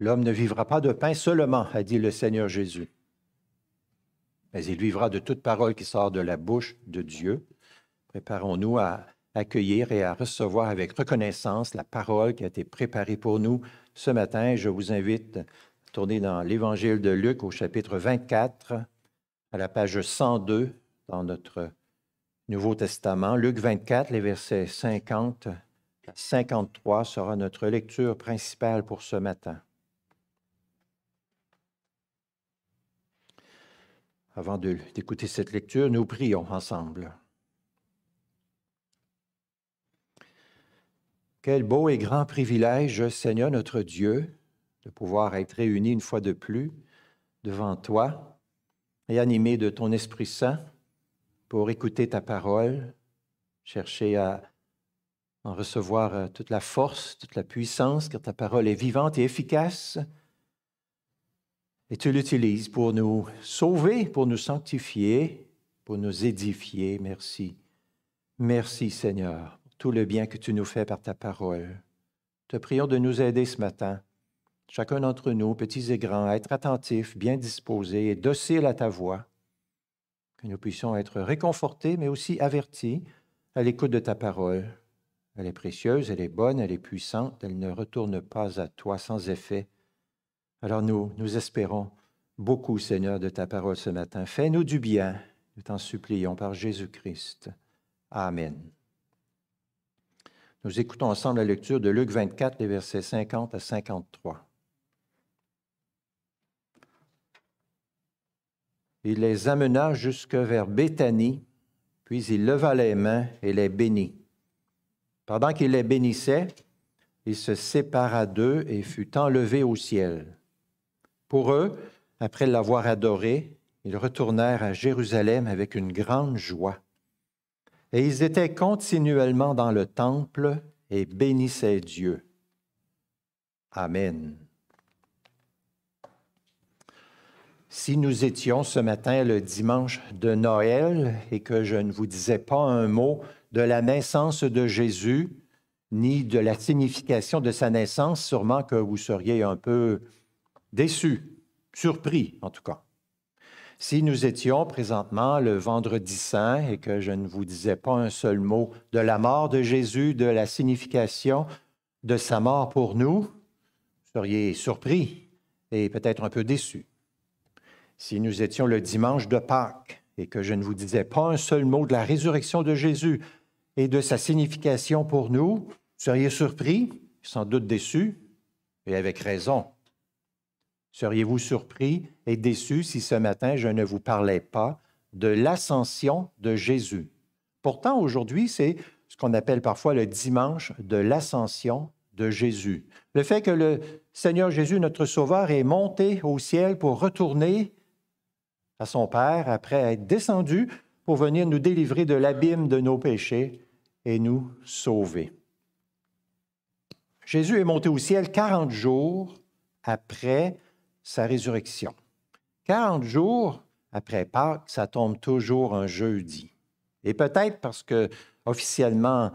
L'homme ne vivra pas de pain seulement, a dit le Seigneur Jésus, mais il vivra de toute parole qui sort de la bouche de Dieu. Préparons-nous à accueillir et à recevoir avec reconnaissance la parole qui a été préparée pour nous ce matin. Je vous invite à tourner dans l'Évangile de Luc au chapitre 24, à la page 102 dans notre Nouveau Testament. Luc 24, les versets 50 à 53 sera notre lecture principale pour ce matin. Avant d'écouter cette lecture, nous prions ensemble. Quel beau et grand privilège, Seigneur notre Dieu, de pouvoir être réunis une fois de plus devant toi et animés de ton Esprit Saint pour écouter ta parole, chercher à en recevoir euh, toute la force, toute la puissance, car ta parole est vivante et efficace. Et tu l'utilises pour nous sauver, pour nous sanctifier, pour nous édifier. Merci. Merci Seigneur tout le bien que tu nous fais par ta parole. Te prions de nous aider ce matin, chacun d'entre nous, petits et grands, à être attentifs, bien disposés et dociles à ta voix, que nous puissions être réconfortés, mais aussi avertis à l'écoute de ta parole. Elle est précieuse, elle est bonne, elle est puissante, elle ne retourne pas à toi sans effet. Alors nous, espérons beaucoup, Seigneur, de ta parole ce matin. Fais-nous du bien, nous t'en supplions par Jésus-Christ. Amen. Nous écoutons ensemble la lecture de Luc 24, les versets 50 à 53. Il les amena jusque vers Béthanie, puis il leva les mains et les bénit. Pendant qu'il les bénissait, il se sépara d'eux et fut enlevé au ciel. Pour eux, après l'avoir adoré, ils retournèrent à Jérusalem avec une grande joie. Et ils étaient continuellement dans le temple et bénissaient Dieu. Amen. Si nous étions ce matin le dimanche de Noël et que je ne vous disais pas un mot de la naissance de Jésus, ni de la signification de sa naissance, sûrement que vous seriez un peu déçus, surpris en tout cas. Si nous étions présentement le vendredi saint et que je ne vous disais pas un seul mot de la mort de Jésus, de la signification de sa mort pour nous, vous seriez surpris et peut-être un peu déçus. Si nous étions le dimanche de Pâques et que je ne vous disais pas un seul mot de la résurrection de Jésus et de sa signification pour nous, vous seriez surpris, sans doute déçus, et avec raison. Seriez-vous surpris et déçu si ce matin je ne vous parlais pas de l'ascension de Jésus? Pourtant, aujourd'hui, c'est ce qu'on appelle parfois le dimanche de l'ascension de Jésus. Le fait que le Seigneur Jésus, notre Sauveur, est monté au ciel pour retourner à son Père après être descendu pour venir nous délivrer de l'abîme de nos péchés et nous sauver. Jésus est monté au ciel 40 jours après sa résurrection. 40 jours après Pâques, ça tombe toujours un jeudi. Et peut-être parce que officiellement,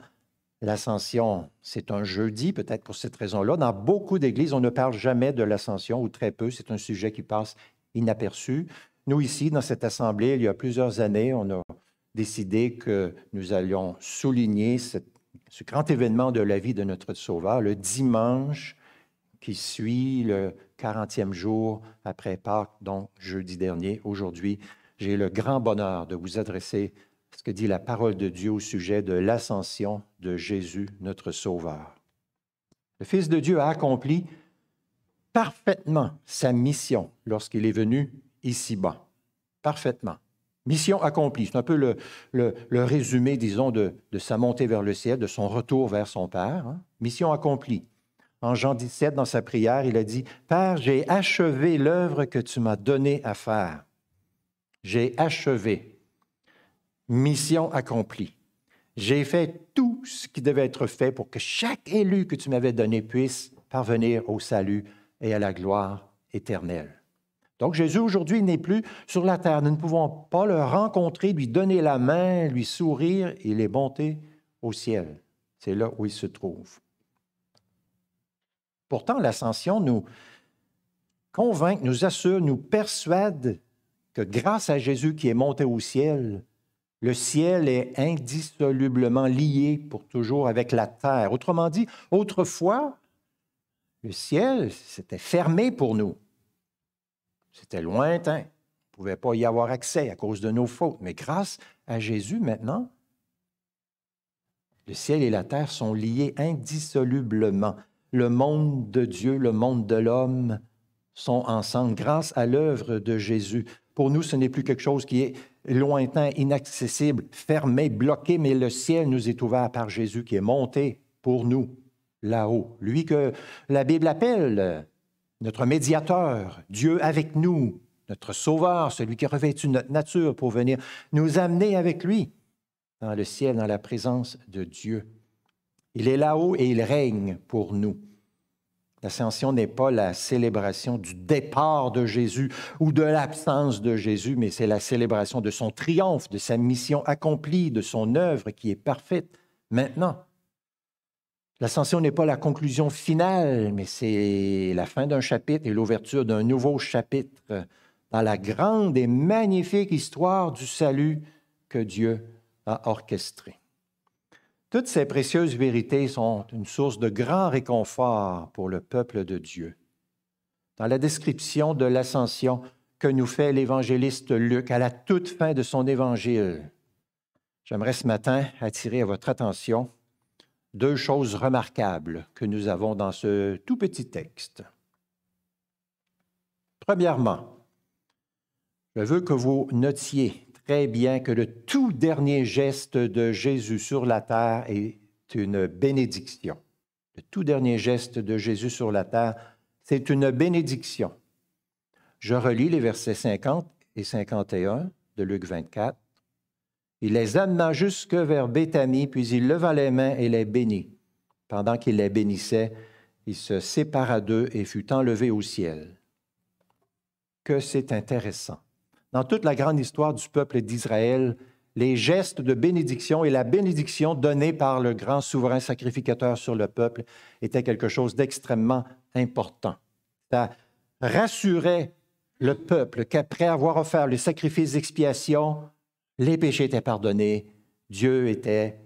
l'ascension, c'est un jeudi, peut-être pour cette raison-là. Dans beaucoup d'églises, on ne parle jamais de l'ascension ou très peu. C'est un sujet qui passe inaperçu. Nous, ici, dans cette assemblée, il y a plusieurs années, on a décidé que nous allions souligner ce grand événement de la vie de notre Sauveur le dimanche qui suit le 40e jour après Pâques, donc jeudi dernier. Aujourd'hui, j'ai le grand bonheur de vous adresser ce que dit la parole de Dieu au sujet de l'ascension de Jésus, notre Sauveur. Le Fils de Dieu a accompli parfaitement sa mission lorsqu'il est venu ici-bas. Parfaitement. Mission accomplie. C'est un peu le, le, résumé, disons, de, de, sa montée vers le ciel, de son retour vers son Père. Hein. Mission accomplie. En Jean 17, dans sa prière, il a dit, Père, j'ai achevé l'œuvre que tu m'as donnée à faire. J'ai achevé. Mission accomplie. J'ai fait tout ce qui devait être fait pour que chaque élu que tu m'avais donné puisse parvenir au salut et à la gloire éternelle. Donc Jésus aujourd'hui n'est plus sur la terre. Nous ne pouvons pas le rencontrer, lui donner la main, lui sourire. Il est monté au ciel. C'est là où il se trouve. Pourtant, l'ascension nous, convainc, nous assure, nous persuade que grâce à Jésus qui est monté au ciel, le ciel est indissolublement lié pour toujours avec la terre. Autrement dit, autrefois, le ciel, c'était fermé pour nous. C'était lointain. On ne pouvait pas y avoir accès à cause de nos fautes. Mais grâce à Jésus, maintenant, le ciel et la terre sont liés indissolublement. Le monde de Dieu, le monde de l'homme sont ensemble grâce à l'œuvre de Jésus. Pour nous, ce n'est plus quelque chose qui est lointain, inaccessible, fermé, bloqué, mais le ciel nous est ouvert par Jésus qui est monté pour nous là-haut. Lui que la Bible appelle notre médiateur, Dieu avec nous, notre sauveur, celui qui a revêtu notre nature pour venir nous amener avec lui dans le ciel, dans la présence de Dieu. Il est là-haut et il règne pour nous. L'ascension n'est pas la célébration du départ de Jésus ou de l'absence de Jésus, mais c'est la célébration de son triomphe, de sa mission accomplie, de son œuvre qui est parfaite maintenant. L'ascension n'est pas la conclusion finale, mais c'est la fin d'un chapitre et l'ouverture d'un nouveau chapitre dans la grande et magnifique histoire du salut que Dieu a orchestré. Toutes ces précieuses vérités sont une source de grand réconfort pour le peuple de Dieu. Dans la description de l'ascension que nous fait l'évangéliste Luc à la toute fin de son évangile, j'aimerais ce matin attirer à votre attention deux choses remarquables que nous avons dans ce tout petit texte. Premièrement, je veux que vous notiez très bien que le tout dernier geste de Jésus sur la terre est une bénédiction. Le tout dernier geste de Jésus sur la terre, c'est une bénédiction. Je relis les versets 50 et 51 de Luc 24. Il les amena jusque vers Béthanie, puis il leva les mains et les bénit. Pendant qu'il les bénissait, il se sépara d'eux et fut enlevé au ciel. Que c'est intéressant dans toute la grande histoire du peuple d'Israël, les gestes de bénédiction et la bénédiction donnée par le grand souverain sacrificateur sur le peuple étaient quelque chose d'extrêmement important. Ça rassurait le peuple qu'après avoir offert le sacrifice d'expiation, les péchés étaient pardonnés, Dieu était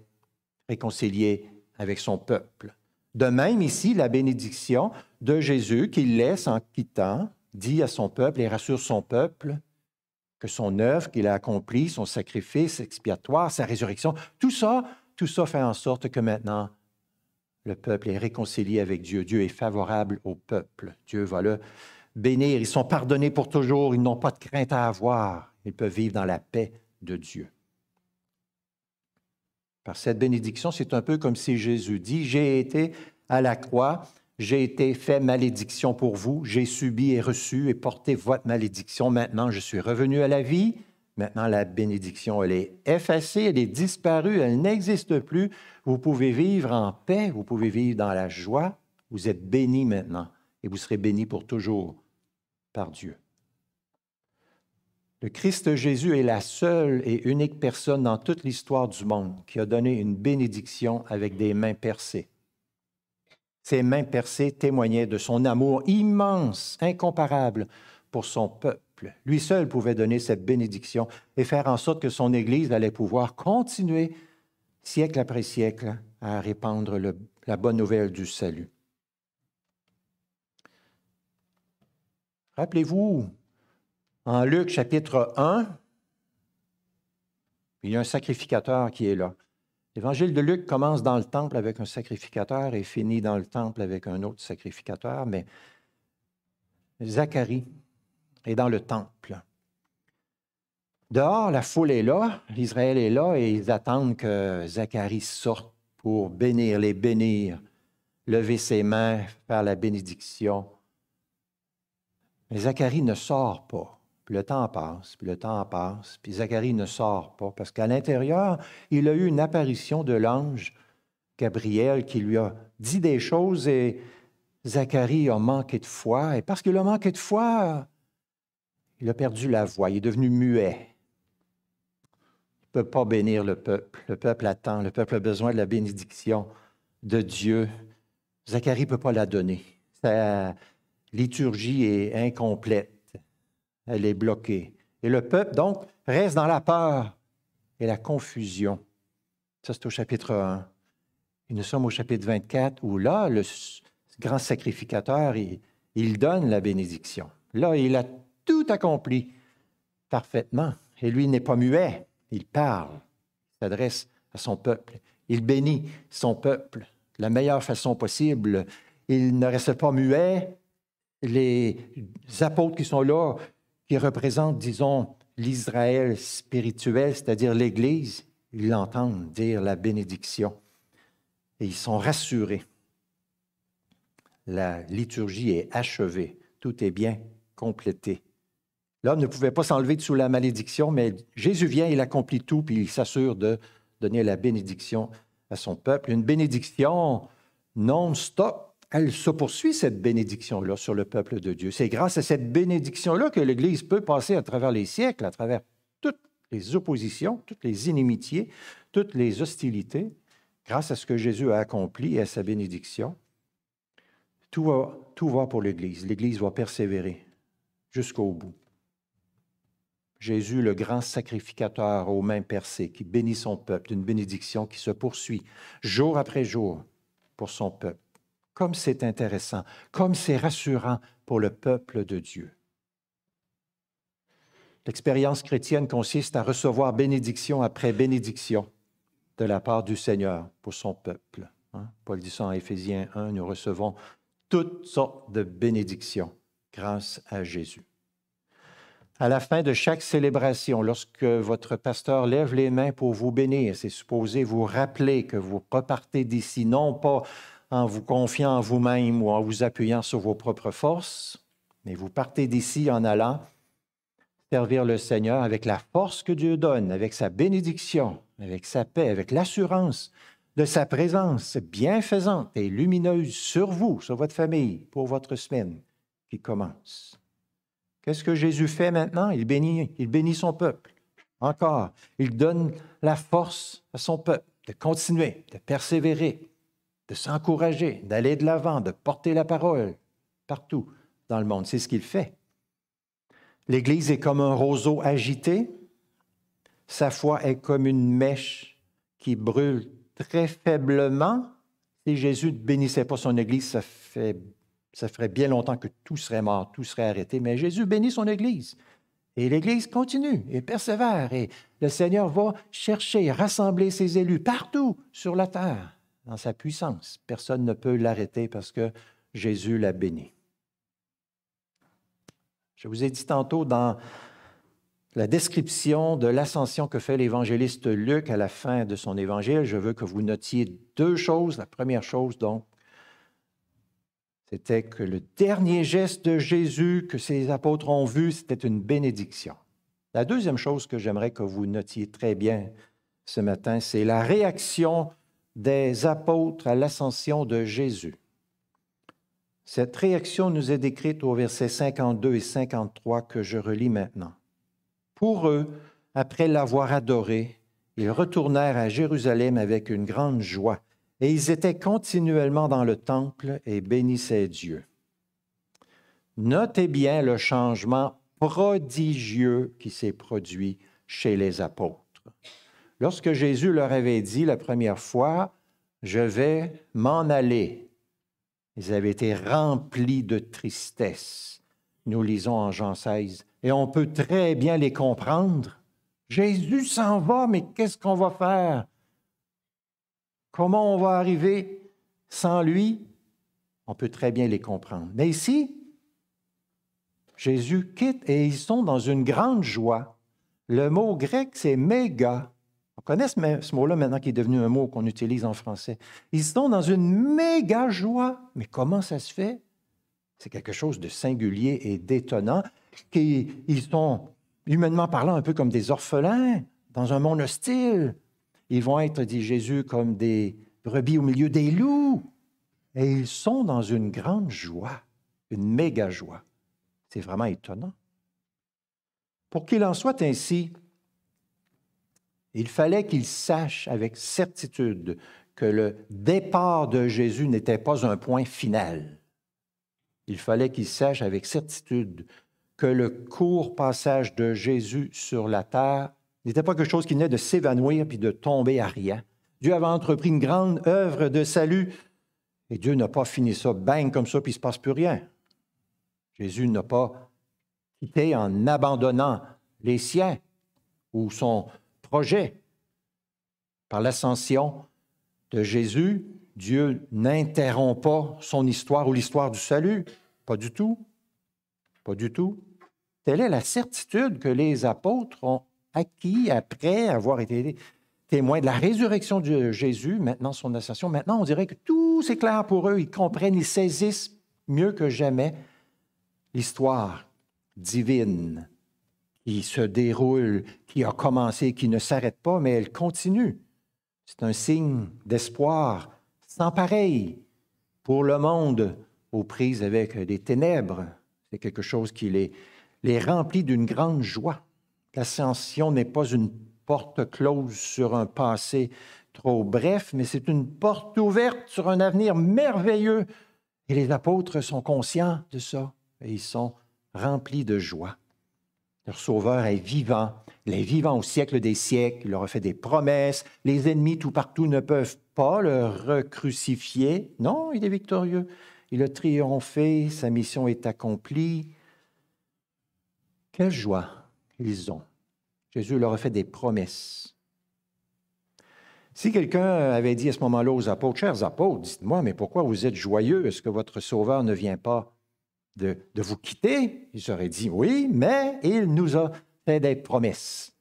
réconcilié avec son peuple. De même ici, la bénédiction de Jésus qu'il laisse en quittant dit à son peuple et rassure son peuple, que son œuvre qu'il a accomplie, son sacrifice expiatoire, sa résurrection, tout ça, tout ça fait en sorte que maintenant, le peuple est réconcilié avec Dieu. Dieu est favorable au peuple. Dieu va le bénir. Ils sont pardonnés pour toujours. Ils n'ont pas de crainte à avoir. Ils peuvent vivre dans la paix de Dieu. Par cette bénédiction, c'est un peu comme si Jésus dit, j'ai été à la croix j'ai été fait malédiction pour vous, j'ai subi et reçu et porté votre malédiction. Maintenant, je suis revenu à la vie. Maintenant, la bénédiction, elle est effacée, elle est disparue, elle n'existe plus. Vous pouvez vivre en paix, vous pouvez vivre dans la joie. Vous êtes bénis maintenant et vous serez bénis pour toujours par Dieu. Le Christ Jésus est la seule et unique personne dans toute l'histoire du monde qui a donné une bénédiction avec des mains percées. Ses mains percées témoignaient de son amour immense, incomparable pour son peuple. Lui seul pouvait donner cette bénédiction et faire en sorte que son Église allait pouvoir continuer siècle après siècle à répandre la bonne nouvelle du salut. Rappelez-vous, en Luc chapitre 1, il y a un sacrificateur qui est là. L'évangile de Luc commence dans le temple avec un sacrificateur et finit dans le temple avec un autre sacrificateur, mais Zacharie est dans le temple. Dehors, la foule est là, l'Israël est là et ils attendent que Zacharie sorte pour bénir, les bénir, lever ses mains, faire la bénédiction. Mais Zacharie ne sort pas. Puis le temps passe, puis le temps passe, puis Zacharie ne sort pas, parce qu'à l'intérieur, il a eu une apparition de l'ange Gabriel qui lui a dit des choses et Zacharie a manqué de foi. Et parce qu'il a manqué de foi, il a perdu la voix, il est devenu muet. Il ne peut pas bénir le peuple. Le peuple attend, le peuple a besoin de la bénédiction de Dieu. Zacharie ne peut pas la donner. Ça, liturgie est incomplète, elle est bloquée. Et le peuple, donc, reste dans la peur et la confusion. Ça, c'est au chapitre 1. Et nous sommes au chapitre 24 où là, le grand sacrificateur, il, donne la bénédiction. Là, il a tout accompli parfaitement. Et lui n'est pas muet, il parle, s'adresse à son peuple. Il bénit son peuple de la meilleure façon possible. Il ne reste pas muet. Les apôtres qui sont là, qui représentent, disons, l'Israël spirituel, c'est-à-dire l'Église, ils l'entendent dire la bénédiction. Et ils sont rassurés. La liturgie est achevée. Tout est bien complété. L'homme ne pouvait pas s'enlever sous la malédiction, mais Jésus vient, il accomplit tout, puis il s'assure de donner la bénédiction à son peuple. Une bénédiction non-stop. Elle se poursuit, cette bénédiction-là, sur le peuple de Dieu. C'est grâce à cette bénédiction-là que l'Église peut passer à travers les siècles, à travers toutes les oppositions, toutes les inimitiés, toutes les hostilités, grâce à ce que Jésus a accompli et à sa bénédiction. Tout va, pour l'Église. L'Église va persévérer jusqu'au bout. Jésus, le grand sacrificateur aux mains percées, qui bénit son peuple d'une bénédiction qui se poursuit jour après jour pour son peuple. Comme c'est intéressant, comme c'est rassurant pour le peuple de Dieu. L'expérience chrétienne consiste à recevoir bénédiction après bénédiction de la part du Seigneur pour son peuple. Hein. Paul dit ça en Éphésiens 1, nous recevons toutes sortes de bénédictions grâce à Jésus à la fin de chaque célébration, lorsque votre pasteur lève les mains pour vous bénir, c'est supposé vous rappeler que vous repartez d'ici, non pas en vous confiant en vous-même ou en vous appuyant sur vos propres forces, mais vous partez d'ici en allant servir le Seigneur avec la force que Dieu donne, avec sa bénédiction, avec sa paix, avec l'assurance de sa présence bienfaisante et lumineuse sur vous, sur votre famille, pour votre semaine qui commence. Qu'est-ce que Jésus fait maintenant? Il bénit, il bénit son peuple. Encore, il donne la force à son peuple de continuer, de persévérer, de s'encourager, d'aller de l'avant, de porter la parole partout dans le monde. C'est ce qu'il fait. L'Église est comme un roseau agité. Sa foi est comme une mèche qui brûle très faiblement. Si Jésus ne bénissait pas son Église, ça fait ça ferait bien longtemps que tout serait mort, tout serait arrêté, mais Jésus bénit son Église. Et l'Église continue et persévère. Et le Seigneur va chercher, rassembler ses élus partout sur la terre, dans sa puissance. Personne ne peut l'arrêter parce que Jésus l'a béni. Je vous ai dit tantôt dans la description de l'ascension que fait l'évangéliste Luc à la fin de son évangile, je veux que vous notiez deux choses. La première chose, donc, c'était que le dernier geste de Jésus que ses apôtres ont vu, c'était une bénédiction. La deuxième chose que j'aimerais que vous notiez très bien ce matin, c'est la réaction des apôtres à l'ascension de Jésus. Cette réaction nous est décrite au verset 52 et 53 que je relis maintenant. Pour eux, après l'avoir adoré, ils retournèrent à Jérusalem avec une grande joie et ils étaient continuellement dans le temple et bénissaient Dieu. Notez bien le changement prodigieux qui s'est produit chez les apôtres. Lorsque Jésus leur avait dit la première fois, je vais m'en aller, ils avaient été remplis de tristesse. Nous lisons en Jean 16, et on peut très bien les comprendre. Jésus s'en va, mais qu'est-ce qu'on va faire? Comment on va arriver sans lui? On peut très bien les comprendre. Mais ici, Jésus quitte et ils sont dans une grande joie. Le mot grec, c'est méga. On connaît ce mot-là maintenant qui est devenu un mot qu'on utilise en français. Ils sont dans une méga joie. Mais comment ça se fait? C'est quelque chose de singulier et d'étonnant. Ils sont, humainement parlant, un peu comme des orphelins dans un monde hostile. Ils vont être, dit Jésus, comme des brebis au milieu des loups. Et ils sont dans une grande joie, une méga joie. C'est vraiment étonnant. Pour qu'il en soit ainsi, il fallait qu'ils sachent avec certitude que le départ de Jésus n'était pas un point final. Il fallait qu'ils sachent avec certitude que le court passage de Jésus sur la terre n'était pas quelque chose qui venait de s'évanouir puis de tomber à rien. Dieu avait entrepris une grande œuvre de salut et Dieu n'a pas fini ça bang comme ça puis il ne se passe plus rien. Jésus n'a pas quitté en abandonnant les siens ou son Par l'ascension de Jésus, Dieu n'interrompt pas son histoire ou l'histoire du salut. Pas du tout. Pas du tout. Telle est la certitude que les apôtres ont acquis après avoir été témoins de la résurrection de Jésus, maintenant son ascension. Maintenant, on dirait que tout c'est clair pour eux. Ils comprennent, ils saisissent mieux que jamais l'histoire divine qui se déroule, qui a commencé, qui ne s'arrête pas, mais elle continue. C'est un signe d'espoir sans pareil pour le monde aux prises avec des ténèbres. C'est quelque chose qui les, les remplit d'une grande joie. L'ascension n'est pas une porte close sur un passé trop bref, mais c'est une porte ouverte sur un avenir merveilleux. Et les apôtres sont conscients de ça et ils sont remplis de joie. Leur Sauveur est vivant. Il est vivant au siècle des siècles. Il leur a fait des promesses. Les ennemis tout partout ne peuvent pas le recrucifier. Non, il est victorieux. Il a triomphé. Sa mission est accomplie. Quelle joie ils ont. Jésus leur a fait des promesses. Si quelqu'un avait dit à ce moment-là aux apôtres, chers apôtres, dites-moi, mais pourquoi vous êtes joyeux? Est-ce que votre Sauveur ne vient pas de, vous quitter, il aurait dit oui, mais il nous a fait des promesses.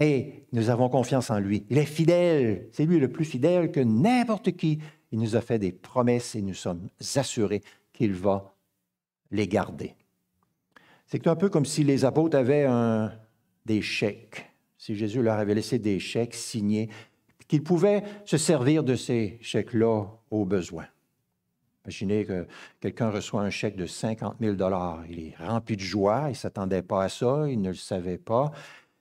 Et nous avons confiance en lui. Il est fidèle. C'est lui le plus fidèle que n'importe qui. Il nous a fait des promesses et nous sommes assurés qu'il va les garder. C'est un peu comme si les apôtres avaient des chèques. Si Jésus leur avait laissé des chèques signés, qu'ils pouvaient se servir de ces chèques-là au besoin. Imaginez que quelqu'un reçoit un chèque de 50 000 Il est rempli de joie, il ne s'attendait pas à ça, il ne le savait pas.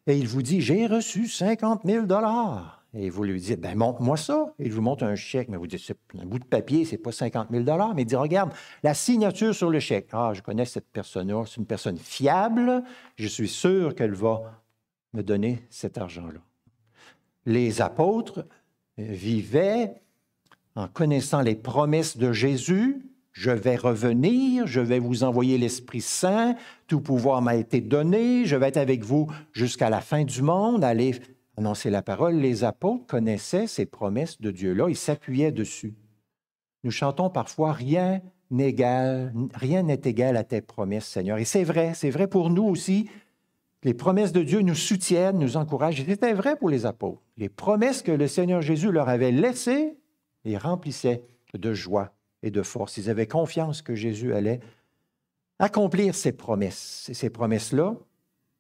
Et il vous dit, j'ai reçu 50 000 Et vous lui dites, ben montre-moi ça. Il vous montre un chèque, mais vous dites, c'est un bout de papier, c'est pas 50 000 Mais il dit, regarde, la signature sur le chèque. Ah, je connais cette personne-là, c'est une personne fiable, je suis sûr qu'elle va me donner cet argent-là. Les apôtres vivaient en connaissant les promesses de Jésus, je vais revenir, je vais vous envoyer l'Esprit Saint, tout pouvoir m'a été donné, je vais être avec vous jusqu'à la fin du monde, allez annoncer la parole. Les apôtres connaissaient ces promesses de Dieu-là, ils s'appuyaient dessus. Nous chantons parfois rien rien n'est égal à tes promesses, Seigneur. Et c'est vrai, c'est vrai pour nous aussi. Les promesses de Dieu nous soutiennent, nous encouragent. C'était vrai pour les apôtres. Les promesses que le Seigneur Jésus leur avait laissées, les remplissaient de joie et de force. Ils avaient confiance que Jésus allait accomplir ses promesses. Ces promesses-là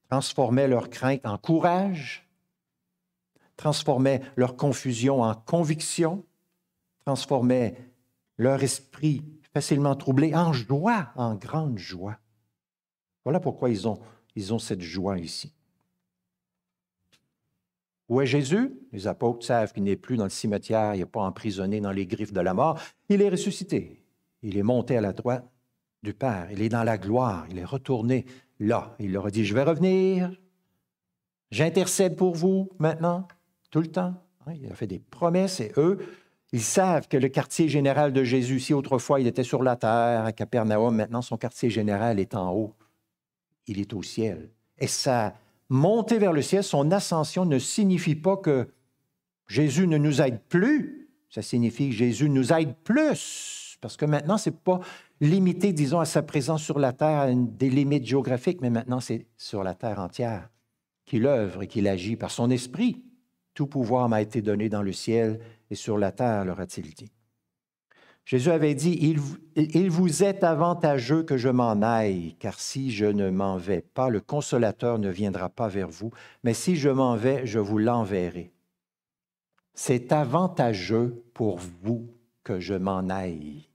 transformaient leur crainte en courage, transformaient leur confusion en conviction, transformaient leur esprit facilement troublé en joie, en grande joie. Voilà pourquoi ils ont, ils ont cette joie ici. Où est Jésus? Les apôtres savent qu'il n'est plus dans le cimetière, il n'est pas emprisonné dans les griffes de la mort. Il est ressuscité. Il est monté à la droite du Père. Il est dans la gloire. Il est retourné là. Il leur a dit, je vais revenir. J'intercède pour vous maintenant, tout le temps. Hein, il a fait des promesses et eux, ils savent que le quartier général de Jésus, si autrefois il était sur la terre à Capernaum, maintenant son quartier général est en haut. Il est au ciel. Et ça monter vers le ciel, son ascension ne signifie pas que Jésus ne nous aide plus. Ça signifie que Jésus nous aide plus. Parce que maintenant, ce n'est pas limité, disons, à sa présence sur la terre, à des limites géographiques, mais maintenant, c'est sur la terre entière qu'il œuvre et qu'il agit par son esprit. Tout pouvoir m'a été donné dans le ciel et sur la terre, leur a-t-il dit. Jésus avait dit, il, vous est avantageux que je m'en aille, car si je ne m'en vais pas, le consolateur ne viendra pas vers vous, mais si je m'en vais, je vous l'enverrai. C'est avantageux pour vous que je m'en aille.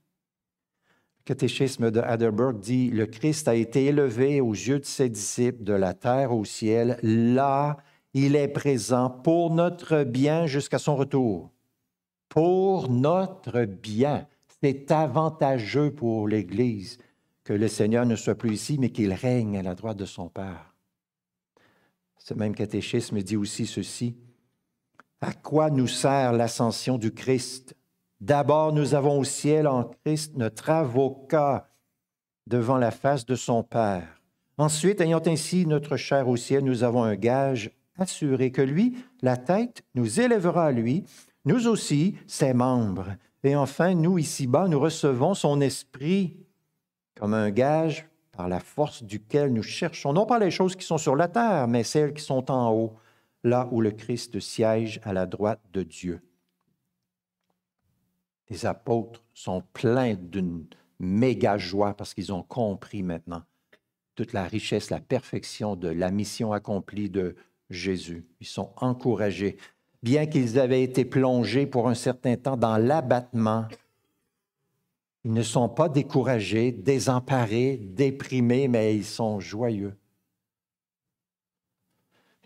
Le catéchisme de Heidelberg dit, le Christ a été élevé aux yeux de ses disciples de la terre au ciel. Là, il est présent pour notre bien jusqu'à son retour. Pour notre bien c'est avantageux pour l'Église que le Seigneur ne soit plus ici, mais qu'il règne à la droite de son Père. Ce même catéchisme dit aussi ceci. À quoi nous sert l'ascension du Christ? D'abord, nous avons au ciel en Christ notre avocat devant la face de son Père. Ensuite, ayant ainsi notre chair au ciel, nous avons un gage assuré que lui, la tête, nous élèvera à lui, nous aussi, ses membres. Et enfin, nous, ici-bas, nous recevons son esprit comme un gage par la force duquel nous cherchons, non pas les choses qui sont sur la terre, mais celles qui sont en haut, là où le Christ siège à la droite de Dieu. Les apôtres sont pleins d'une méga joie parce qu'ils ont compris maintenant toute la richesse, la perfection de la mission accomplie de Jésus. Ils sont encouragés. Bien qu'ils avaient été plongés pour un certain temps dans l'abattement, ils ne sont pas découragés, désemparés, déprimés, mais ils sont joyeux.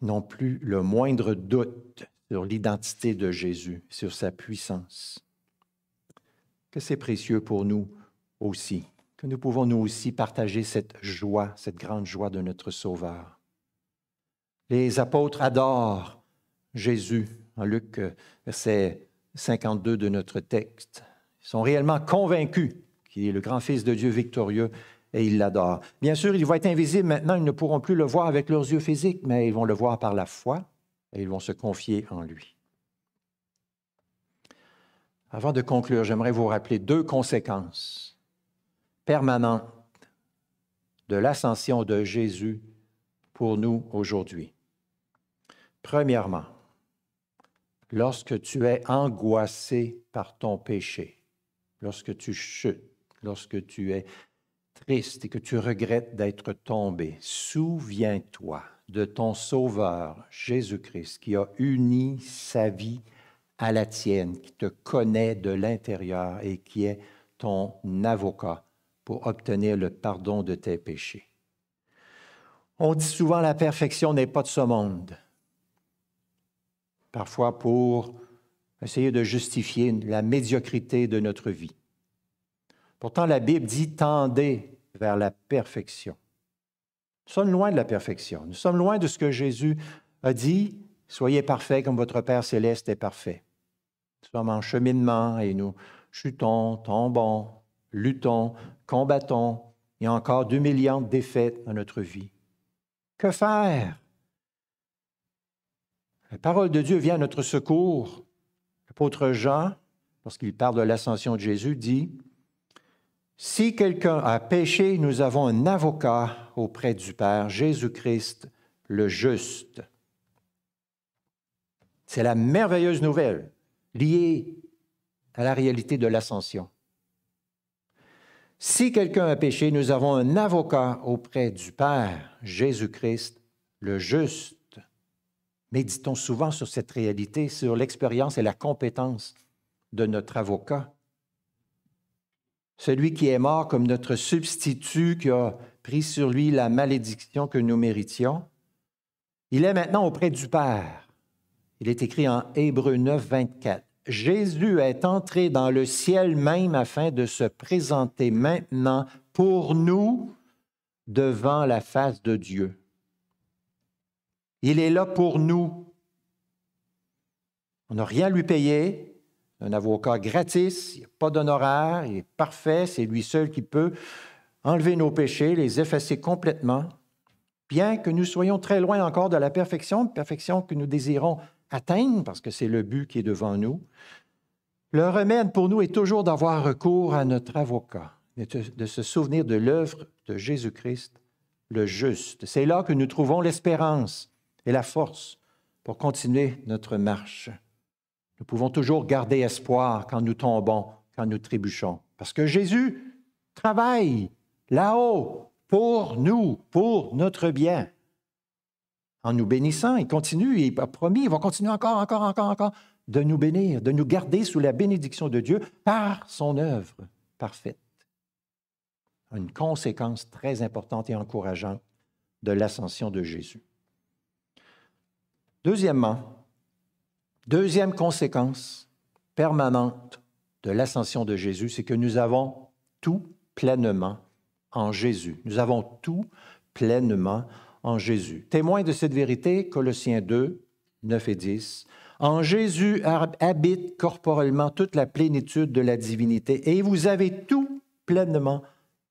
Ils n'ont plus le moindre doute sur l'identité de Jésus, sur sa puissance. Que c'est précieux pour nous aussi, que nous pouvons nous aussi partager cette joie, cette grande joie de notre Sauveur. Les apôtres adorent Jésus, en Luc euh, verset 52 de notre texte. Ils sont réellement convaincus qu'il est le grand Fils de Dieu victorieux et ils l'adorent. Bien sûr, il va être invisible maintenant, ils ne pourront plus le voir avec leurs yeux physiques, mais ils vont le voir par la foi et ils vont se confier en lui. Avant de conclure, j'aimerais vous rappeler deux conséquences permanentes de l'ascension de Jésus pour nous aujourd'hui. Premièrement, lorsque tu es angoissé par ton péché, lorsque tu chutes, lorsque tu es triste et que tu regrettes d'être tombé, souviens-toi de ton Sauveur Jésus-Christ qui a uni sa vie à la tienne, qui te connaît de l'intérieur et qui est ton avocat pour obtenir le pardon de tes péchés. On dit souvent la perfection n'est pas de ce monde. Parfois pour essayer de justifier la médiocrité de notre vie. Pourtant, la Bible dit tendez vers la perfection. Nous sommes loin de la perfection. Nous sommes loin de ce que Jésus a dit Soyez parfaits comme votre Père céleste est parfait. Nous sommes en cheminement et nous chutons, tombons, luttons, combattons. Il y encore deux défaites dans notre vie. Que faire? La parole de Dieu vient à notre secours. L'apôtre Jean, lorsqu'il parle de l'ascension de Jésus, dit, Si quelqu'un a péché, nous avons un avocat auprès du Père, Jésus-Christ, le juste. C'est la merveilleuse nouvelle lié à la réalité de l'ascension. Si quelqu'un a péché, nous avons un avocat auprès du Père, Jésus-Christ, le juste. Méditons souvent sur cette réalité, sur l'expérience et la compétence de notre avocat. Celui qui est mort comme notre substitut, qui a pris sur lui la malédiction que nous méritions, il est maintenant auprès du Père. Il est écrit en Hébreu 9, 24. Jésus est entré dans le ciel même afin de se présenter maintenant pour nous devant la face de Dieu. Il est là pour nous. On n'a rien à lui payer. Un avocat gratis, il n'y a pas d'honoraire, il est parfait, c'est lui seul qui peut enlever nos péchés, les effacer complètement. Bien que nous soyons très loin encore de la perfection, perfection que nous désirons atteindre, parce que c'est le but qui est devant nous. Le remède pour nous est toujours d'avoir recours à notre avocat, de se souvenir de l'œuvre de Jésus-Christ, le juste. C'est là que nous trouvons l'espérance et la force pour continuer notre marche. Nous pouvons toujours garder espoir quand nous tombons, quand nous trébuchons, parce que Jésus travaille là-haut pour nous, pour notre bien en nous bénissant. Il continue, il a promis, il va continuer encore, encore, encore, encore de nous bénir, de nous garder sous la bénédiction de Dieu par son œuvre parfaite. Une conséquence très importante et encourageante de l'ascension de Jésus. Deuxièmement, deuxième conséquence permanente de l'ascension de Jésus, c'est que nous avons tout pleinement en Jésus. Nous avons tout pleinement en Jésus. Témoin de cette vérité, Colossiens 2, 9 et 10. En Jésus habite corporellement toute la plénitude de la divinité et vous avez tout pleinement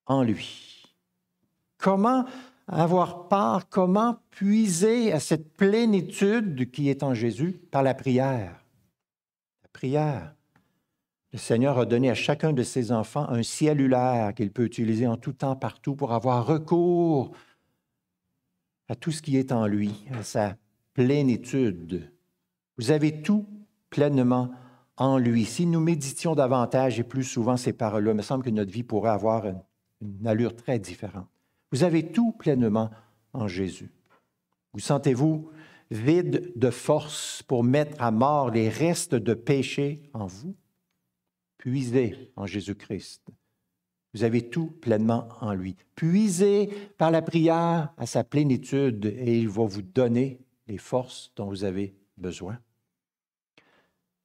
en lui. Comment avoir part, comment puiser à cette plénitude qui est en Jésus par la prière? La prière. Le Seigneur a donné à chacun de ses enfants un cellulaire qu'il peut utiliser en tout temps, partout, pour avoir recours à tout ce qui est en lui, à sa plénitude. Vous avez tout pleinement en lui. Si nous méditions davantage et plus souvent ces paroles-là, il me semble que notre vie pourrait avoir une, allure très différente. Vous avez tout pleinement en Jésus. Vous sentez-vous vide de force pour mettre à mort les restes de péché en vous? Puisez en Jésus-Christ. Vous avez tout pleinement en lui. Puisez par la prière à sa plénitude et il va vous donner les forces dont vous avez besoin.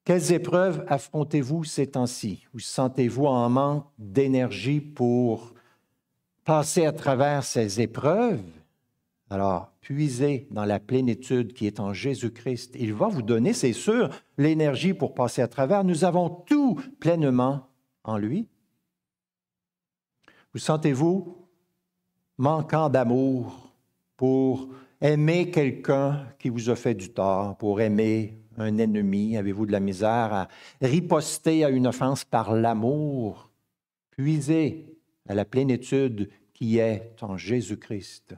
Quelles épreuves affrontez-vous ces temps-ci? Vous sentez-vous en manque d'énergie pour passer à travers ces épreuves? Alors, puisez dans la plénitude qui est en Jésus-Christ. Il va vous donner, c'est sûr, l'énergie pour passer à travers. Nous avons tout pleinement en lui. Vous sentez-vous manquant d'amour pour aimer quelqu'un qui vous a fait du tort, pour aimer un ennemi? Avez-vous de la misère à riposter à une offense par l'amour? Puisez à la plénitude qui est en Jésus-Christ.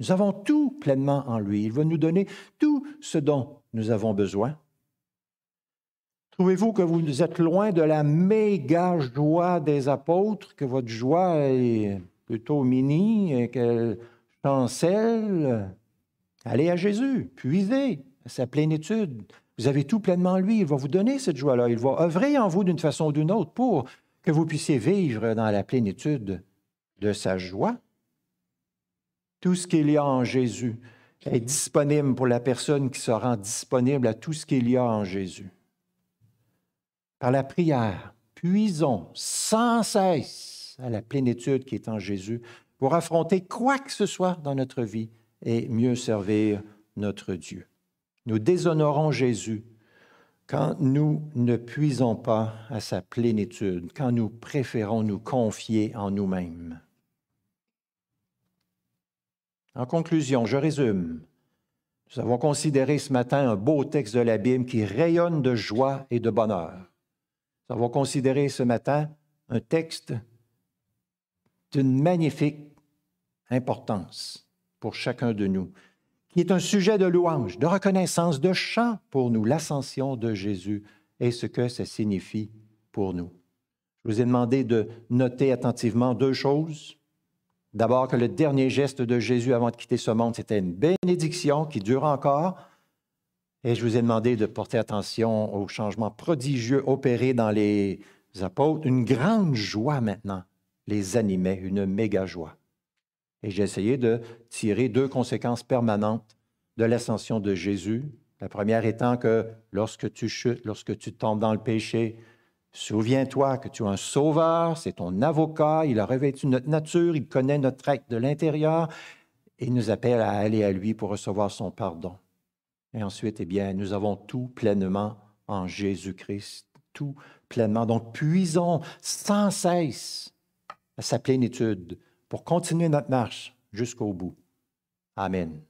Nous avons tout pleinement en lui. Il va nous donner tout ce dont nous avons besoin. Trouvez-vous que vous êtes loin de la méga joie des apôtres, que votre joie est plutôt mini et qu'elle chancelle? Allez à Jésus, puisez à sa plénitude. Vous avez tout pleinement en lui. Il va vous donner cette joie-là. Il va œuvrer en vous d'une façon ou d'une autre pour que vous puissiez vivre dans la plénitude de sa joie. Tout ce qu'il y a en Jésus est disponible pour la personne qui se rend disponible à tout ce qu'il y a en Jésus par la prière, puisons sans cesse à la plénitude qui est en Jésus pour affronter quoi que ce soit dans notre vie et mieux servir notre Dieu. Nous déshonorons Jésus quand nous ne puisons pas à sa plénitude, quand nous préférons nous confier en nous-mêmes. En conclusion, je résume. Nous avons considéré ce matin un beau texte de la Bible qui rayonne de joie et de bonheur. Nous avons considéré ce matin un texte d'une magnifique importance pour chacun de nous, qui est un sujet de louange, de reconnaissance, de chant pour nous, l'ascension de Jésus et ce que ça signifie pour nous. Je vous ai demandé de noter attentivement deux choses. D'abord que le dernier geste de Jésus avant de quitter ce monde, c'était une bénédiction qui dure encore, et je vous ai demandé de porter attention aux changements prodigieux opérés dans les apôtres. Une grande joie maintenant les animait, une méga joie. Et j'ai essayé de tirer deux conséquences permanentes de l'ascension de Jésus. La première étant que lorsque tu chutes, lorsque tu tombes dans le péché, souviens-toi que tu es un sauveur, c'est ton avocat, il a revêtu notre nature, il connaît notre acte de l'intérieur et il nous appelle à aller à lui pour recevoir son pardon. Et ensuite, eh bien, nous avons tout pleinement en Jésus-Christ, tout pleinement. Donc, puisons sans cesse à sa plénitude pour continuer notre marche jusqu'au bout. Amen.